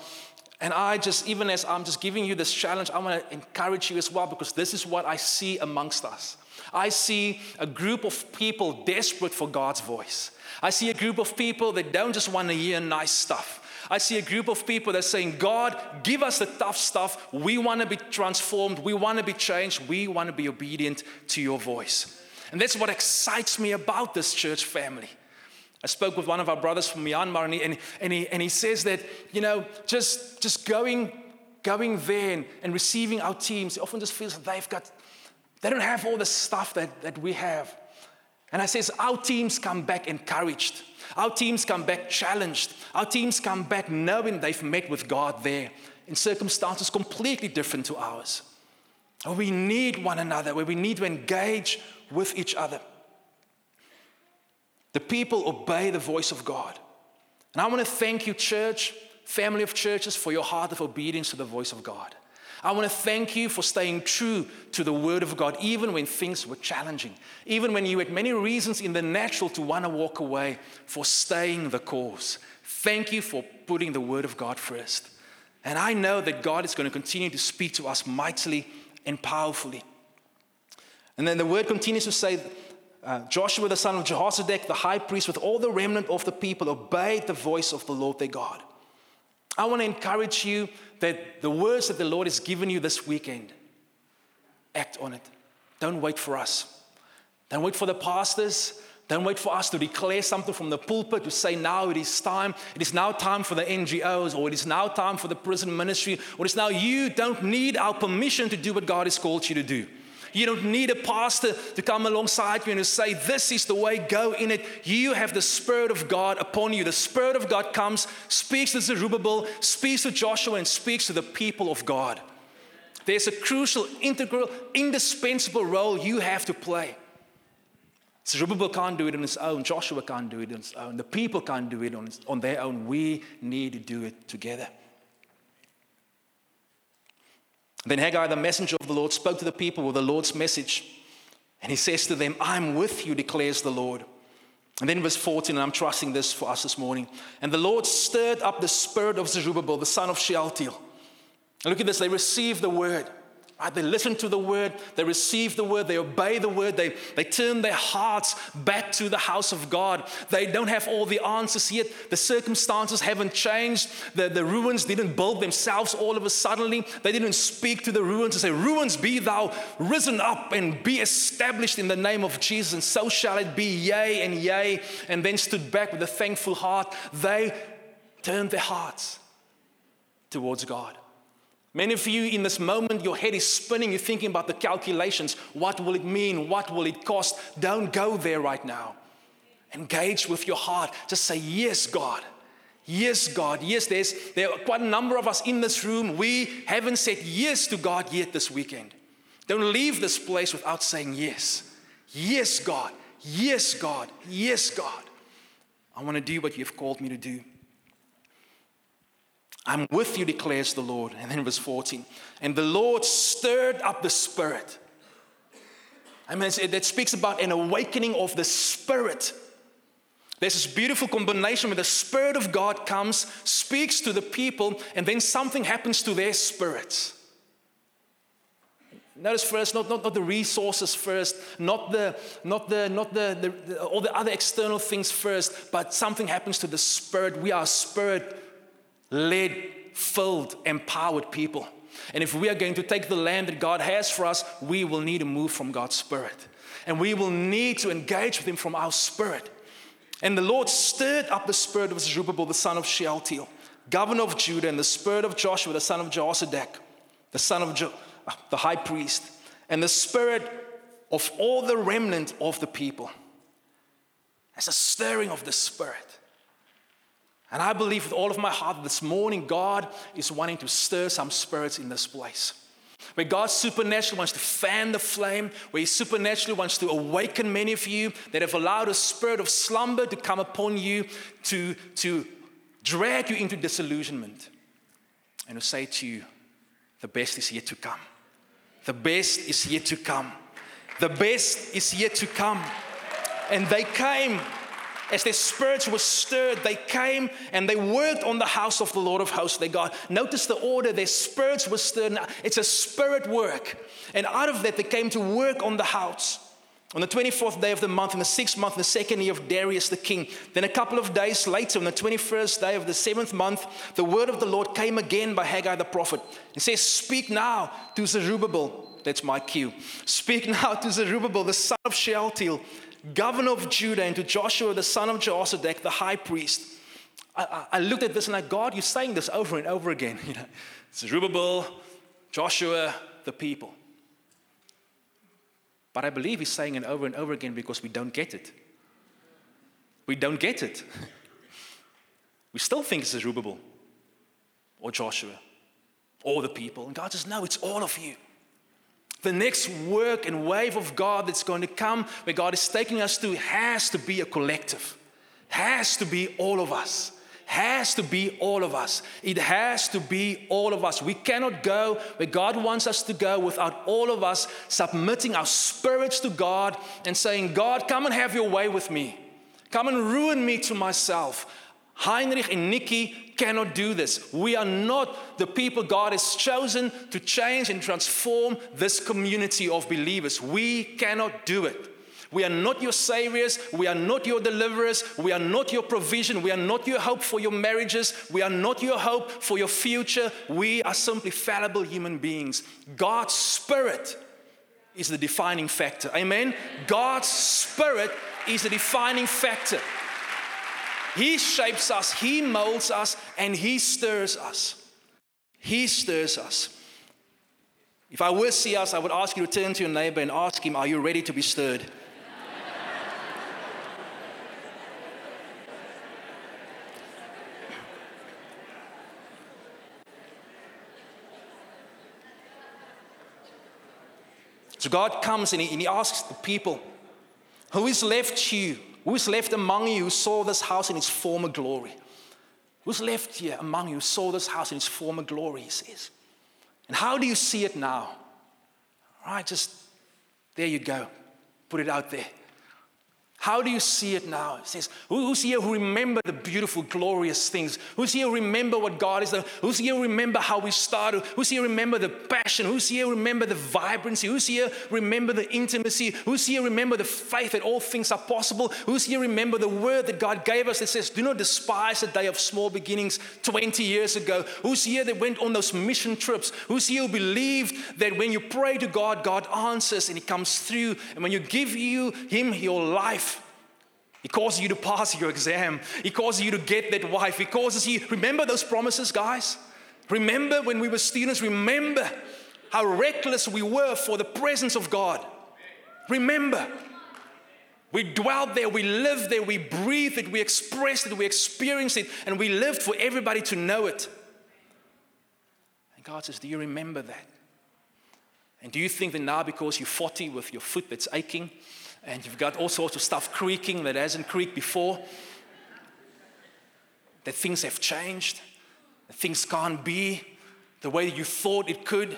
Speaker 2: And I just, even as I'm just giving you this challenge, I want to encourage you as well because this is what I see amongst us. I see a group of people desperate for God's voice. I see a group of people that don't just want to hear nice stuff. I see a group of people that are saying, God, give us the tough stuff. We want to be transformed. We want to be changed. We want to be obedient to your voice. And that's what excites me about this church family. I spoke with one of our brothers from Myanmar, and he, and, and he, and he says that, you know, just, just going, going there and, and receiving our teams, he often just feels they've got, they don't have all the stuff that, that we have. And I says, our teams come back encouraged. Our teams come back challenged. Our teams come back knowing they've met with God there in circumstances completely different to ours. We need one another, where we need to engage with each other. The people obey the voice of God. And I want to thank you, church, family of churches, for your heart of obedience to the voice of God. I want to thank you for staying true to the Word of God, even when things were challenging, even when you had many reasons in the natural to want to walk away, for staying the course. Thank you for putting the Word of God first. And I know that God is going to continue to speak to us mightily and powerfully. And then the Word continues to say, uh, Joshua the son of Jehozadak, the high priest, with all the remnant of the people, obeyed the voice of the Lord their God. I want to encourage you that the words that the Lord has given you this weekend, act on it. Don't wait for us. Don't wait for the pastors. Don't wait for us to declare something from the pulpit to say now it is time. It is now time for the NGOs, or it is now time for the prison ministry, or it's now you don't need our permission to do what God has called you to do. You don't need a pastor to come alongside you and say, This is the way, go in it. You have the Spirit of God upon you. The Spirit of God comes, speaks to Zerubbabel, speaks to Joshua, and speaks to the people of God. There's a crucial, integral, indispensable role you have to play. Zerubbabel can't do it on his own. Joshua can't do it on his own. The people can't do it on, on their own. We need to do it together. Then Haggai, the messenger of the Lord, spoke to the people with the Lord's message. And he says to them, I'm with you, declares the Lord. And then verse 14, and I'm trusting this for us this morning. And the Lord stirred up the spirit of Zerubbabel, the son of Shealtiel. And look at this, they received the word. Right? They listen to the word, they receive the word, they obey the word, they, they turn their hearts back to the house of God. They don't have all the answers yet. The circumstances haven't changed. The, the ruins didn't build themselves all of a suddenly. They didn't speak to the ruins and say, Ruins, be thou risen up and be established in the name of Jesus, and so shall it be, yea and yea. And then stood back with a thankful heart. They turned their hearts towards God. Many of you in this moment, your head is spinning. You're thinking about the calculations. What will it mean? What will it cost? Don't go there right now. Engage with your heart. Just say, Yes, God. Yes, God. Yes, there's there are quite a number of us in this room. We haven't said yes to God yet this weekend. Don't leave this place without saying yes. Yes, God. Yes, God. Yes, God. I want to do what you've called me to do. I'm with you, declares the Lord. And then verse 14. And the Lord stirred up the spirit. I mean, that speaks about an awakening of the spirit. There's this beautiful combination where the Spirit of God comes, speaks to the people, and then something happens to their spirits. Notice first, not, not, not the resources first, not, the, not, the, not the, the, the, all the other external things first, but something happens to the spirit. We are spirit led, filled, empowered people. And if we are going to take the land that God has for us, we will need to move from God's Spirit. And we will need to engage with Him from our spirit. And the Lord stirred up the spirit of Zerubbabel, the son of Shealtiel, governor of Judah, and the spirit of Joshua, the son of Jehozadak, the son of jo- uh, the high priest, and the spirit of all the remnant of the people. As a stirring of the spirit. And I believe with all of my heart this morning, God is wanting to stir some spirits in this place. Where God supernaturally wants to fan the flame, where He supernaturally wants to awaken many of you that have allowed a spirit of slumber to come upon you to, to drag you into disillusionment and to say to you, the best is yet to come. The best is yet to come. The best is yet to come. And they came as their spirits were stirred, they came and they worked on the house of the Lord of hosts, their God. Notice the order, their spirits were stirred. It's a spirit work. And out of that, they came to work on the house. On the 24th day of the month, in the sixth month, in the second year of Darius the king. Then a couple of days later, on the 21st day of the seventh month, the word of the Lord came again by Haggai the prophet. It says, Speak now to Zerubbabel. That's my cue. Speak now to Zerubbabel, the son of Shealtiel governor of Judah, and to Joshua, the son of Jehozadak, the high priest. I, I, looked at this and I, God, you're saying this over and over again. You know, Zerubbabel, Joshua, the people. But I believe he's saying it over and over again because we don't get it. We don't get it. we still think it's Zerubbabel or Joshua or the people. And God says, No, it's all of you. The next work and wave of God that's going to come, where God is taking us to, has to be a collective, has to be all of us. Has to be all of us. It has to be all of us. We cannot go where God wants us to go without all of us submitting our spirits to God and saying, God, come and have your way with me. Come and ruin me to myself. Heinrich and Nikki cannot do this. We are not the people God has chosen to change and transform this community of believers. We cannot do it. We are not your saviors. We are not your deliverers. We are not your provision. We are not your hope for your marriages. We are not your hope for your future. We are simply fallible human beings. God's Spirit is the defining factor. Amen? God's Spirit is the defining factor. He shapes us, He molds us, and He stirs us. He stirs us. If I were to see us, I would ask you to turn to your neighbor and ask him, Are you ready to be stirred? So God comes and he, and he asks the people, Who is left you? Who's left among you who saw this house in its former glory? Who's left here among you who saw this house in its former glory, he says. And how do you see it now? All right, just there you go. Put it out there. How do you see it now? It says, Who's here who remember the beautiful, glorious things? Who's here remember what God is? Who's here remember how we started? Who's here remember the passion? Who's here remember the vibrancy? Who's here remember the intimacy? Who's here remember the faith that all things are possible? Who's here remember the word that God gave us that says, Do not despise the day of small beginnings 20 years ago? Who's here that went on those mission trips? Who's here who believed that when you pray to God, God answers and He comes through? And when you give you Him your life, he causes you to pass your exam. He causes you to get that wife. He causes you, remember those promises, guys? Remember when we were students, remember how reckless we were for the presence of God. Remember. We dwelt there, we lived there, we breathed it, we expressed it, we experienced it, and we lived for everybody to know it. And God says, Do you remember that? And do you think that now, because you're 40 with your foot that's aching, and you've got all sorts of stuff creaking that hasn't creaked before. That things have changed, that things can't be the way you thought it could.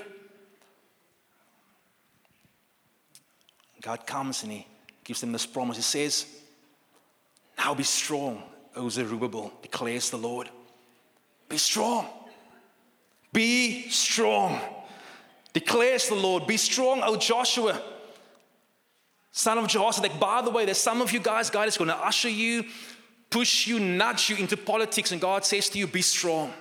Speaker 2: God comes and He gives them this promise. He says, Now be strong, O Zerubbabel, declares the Lord. Be strong. Be strong, declares the Lord. Be strong, O Joshua son of Jehoshaphat. By the way, there's some of you guys, God is going to usher you, push you, nudge you into politics, and God says to you, be strong.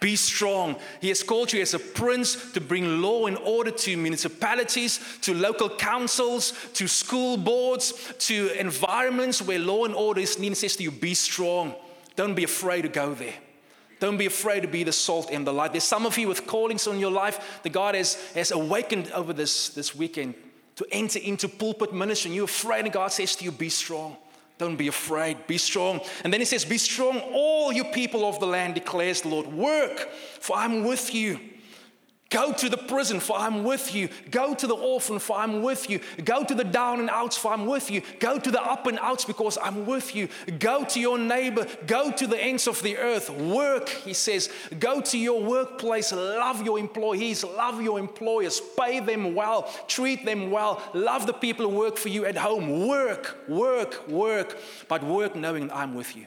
Speaker 2: Be strong. He has called you as a prince to bring law and order to municipalities, to local councils, to school boards, to environments where law and order is needed. He says to you, be strong. Don't be afraid to go there. Don't be afraid to be the salt and the light. There's some of you with callings on your life that God has, has awakened over this, this weekend to enter into pulpit ministry and you're afraid, and God says to you, Be strong. Don't be afraid, be strong. And then he says, Be strong, all you people of the land, declares the Lord. Work, for I'm with you. Go to the prison, for I'm with you. Go to the orphan, for I'm with you. Go to the down and outs, for I'm with you. Go to the up and outs, because I'm with you. Go to your neighbor. Go to the ends of the earth. Work, he says. Go to your workplace. Love your employees. Love your employers. Pay them well. Treat them well. Love the people who work for you at home. Work, work, work. But work knowing I'm with you.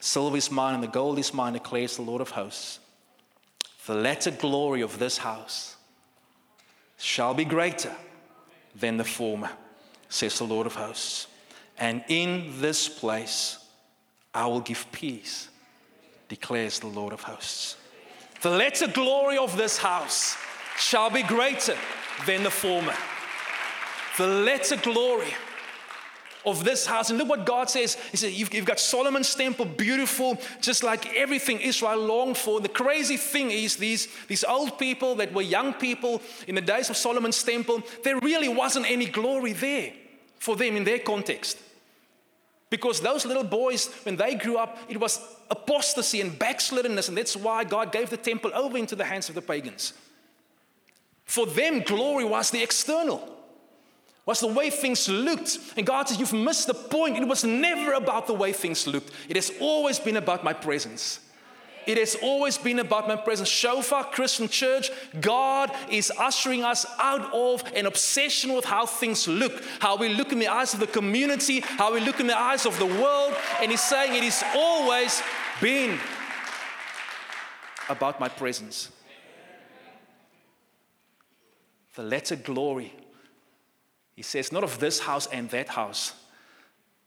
Speaker 2: Silver is mine and the gold is mine, declares the Lord of hosts. The latter glory of this house shall be greater than the former, says the Lord of hosts. And in this place I will give peace, declares the Lord of hosts. The latter glory of this house shall be greater than the former. The latter glory of this house. And look what God says. He says, You've, you've, got Solomon's temple, beautiful, just like everything Israel longed for. The crazy thing is, these, these old people that were young people in the days of Solomon's temple, there really wasn't any glory there for them in their context. Because those little boys, when they grew up, it was apostasy and backsliddenness, and that's why God gave the temple over into the hands of the pagans. For them, glory was the external was the way things looked. And God says, You've missed the point. It was never about the way things looked, it has always been about my presence. It has always been about my presence. Shofar Christian Church, God is ushering us out of an obsession with how things look, how we look in the eyes of the community, how we look in the eyes of the world. And He's saying it has always been about my presence. The letter glory he says, not of this house and that house,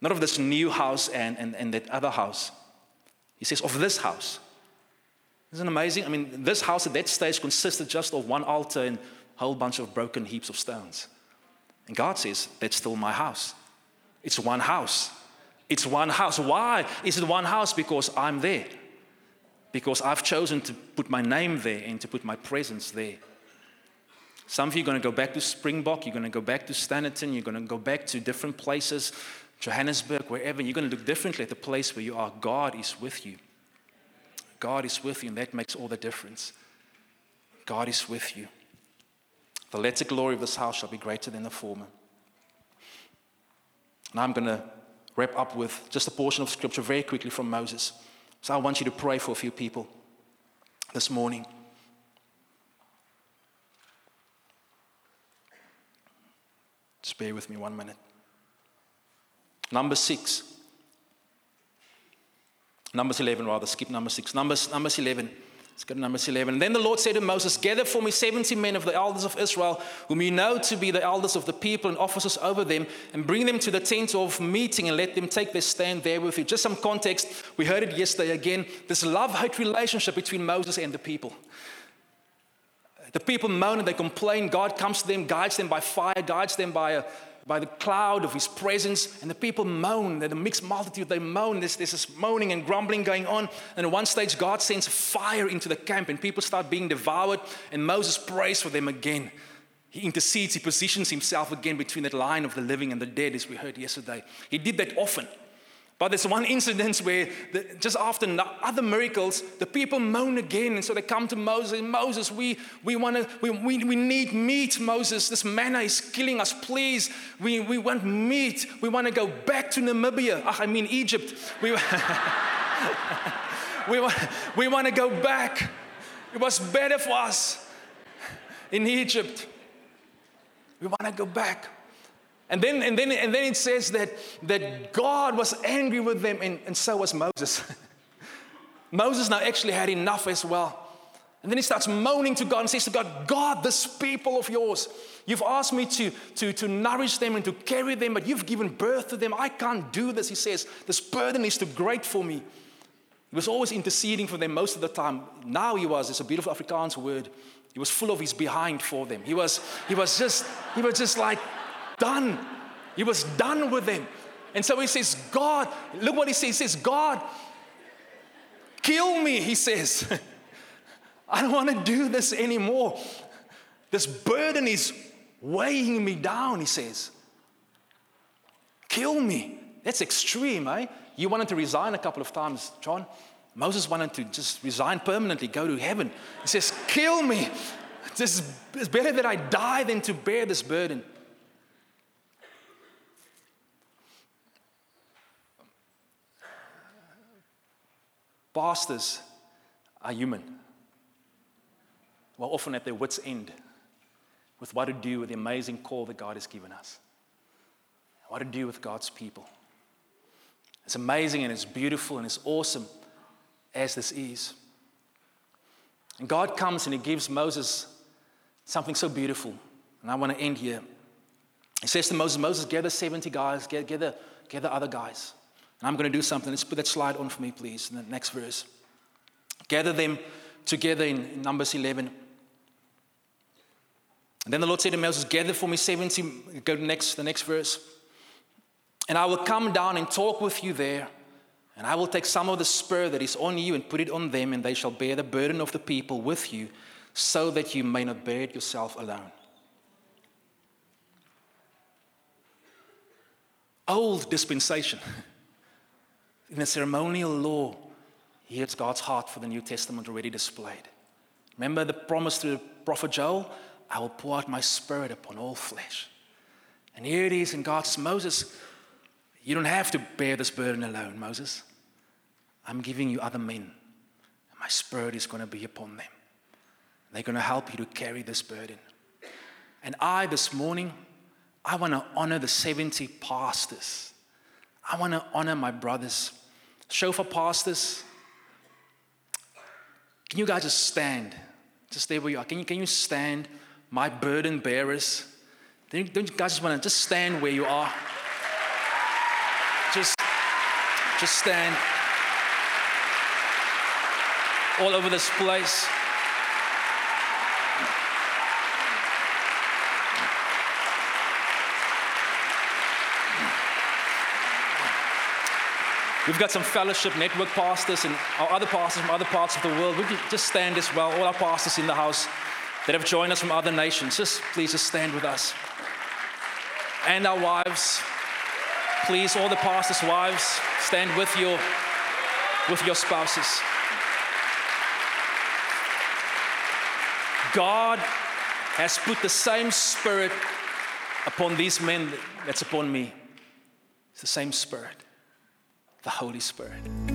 Speaker 2: not of this new house and, and, and that other house. He says, of this house. Isn't it amazing? I mean, this house at that stage consisted just of one altar and a whole bunch of broken heaps of stones. And God says, that's still my house. It's one house. It's one house. Why is it one house? Because I'm there. Because I've chosen to put my name there and to put my presence there. Some of you are going to go back to Springbok, you're going to go back to Standerton, you're going to go back to different places, Johannesburg, wherever. You're going to look differently at the place where you are. God is with you. God is with you, and that makes all the difference. God is with you. The latter glory of this house shall be greater than the former. Now I'm going to wrap up with just a portion of scripture very quickly from Moses. So I want you to pray for a few people this morning. Just bear with me one minute. Number six. Numbers 11, rather, skip number six. Numbers, numbers 11. Let's go to Numbers 11. Then the Lord said to Moses, Gather for me 70 men of the elders of Israel, whom you know to be the elders of the people and officers over them, and bring them to the tent of meeting and let them take their stand there with you. Just some context. We heard it yesterday again. This love hate relationship between Moses and the people. The people moan and they complain. God comes to them, guides them by fire, guides them by, a, by the cloud of his presence. And the people moan. They're the mixed multitude. They moan. There's, there's this moaning and grumbling going on. And at one stage, God sends fire into the camp and people start being devoured. And Moses prays for them again. He intercedes, he positions himself again between that line of the living and the dead, as we heard yesterday. He did that often. But there's one incident where the, just after other miracles, the people moan again. And so they come to Moses. Moses, we, we, wanna, we, we, we need meat, Moses. This manna is killing us. Please, we, we want meat. We want to go back to Namibia. Ach, I mean Egypt. We, we, want, we want to go back. It was better for us in Egypt. We want to go back. And then, and then, and then it says that, that God was angry with them, and, and so was Moses. Moses now actually had enough as well. And then he starts moaning to God and says to God, God, this people of yours, you've asked me to, to, to nourish them and to carry them, but you've given birth to them. I can't do this, he says. This burden is too great for me. He was always interceding for them most of the time. Now he was, it's a beautiful Afrikaans word. He was full of his behind for them. He was, he was just, he was just like done. He was done with them. And so he says, God, look what he says. He says, God, kill me, he says. I don't want to do this anymore. This burden is weighing me down, he says. Kill me. That's extreme, eh? You wanted to resign a couple of times, John. Moses wanted to just resign permanently, go to heaven. He says, Kill me. It's better that I die than to bear this burden. Pastors are human. We're often at their wits' end with what to do with the amazing call that God has given us, what to do with God's people. It's amazing and it's beautiful and it's awesome as this is. And God comes and He gives Moses something so beautiful. And I want to end here. He says to Moses, Moses, gather 70 guys, gather, gather other guys. And I'm going to do something. Let's put that slide on for me, please, in the next verse. Gather them together in, in Numbers 11. And then the Lord said to Moses, Gather for me 70. Go to next, the next verse. And I will come down and talk with you there. And I will take some of the spur that is on you and put it on them, and they shall bear the burden of the people with you, so that you may not bear it yourself alone. Old dispensation. In the ceremonial law, here's God's heart for the New Testament already displayed. Remember the promise through the prophet Joel? I will pour out my spirit upon all flesh. And here it is in God's Moses, you don't have to bear this burden alone, Moses. I'm giving you other men. And my spirit is going to be upon them. They're going to help you to carry this burden. And I, this morning, I want to honor the 70 pastors. I want to honor my brothers. Shofar pastors, can you guys just stand? Just stay where you are. Can you, can you stand? My burden bearers. Don't you guys just want to just stand where you are? Just, just stand all over this place. We've got some fellowship network pastors and our other pastors from other parts of the world. We just stand as well. All our pastors in the house that have joined us from other nations, just please just stand with us. And our wives, please, all the pastors' wives, stand with your with your spouses. God has put the same spirit upon these men that's upon me. It's the same spirit, the Holy Spirit.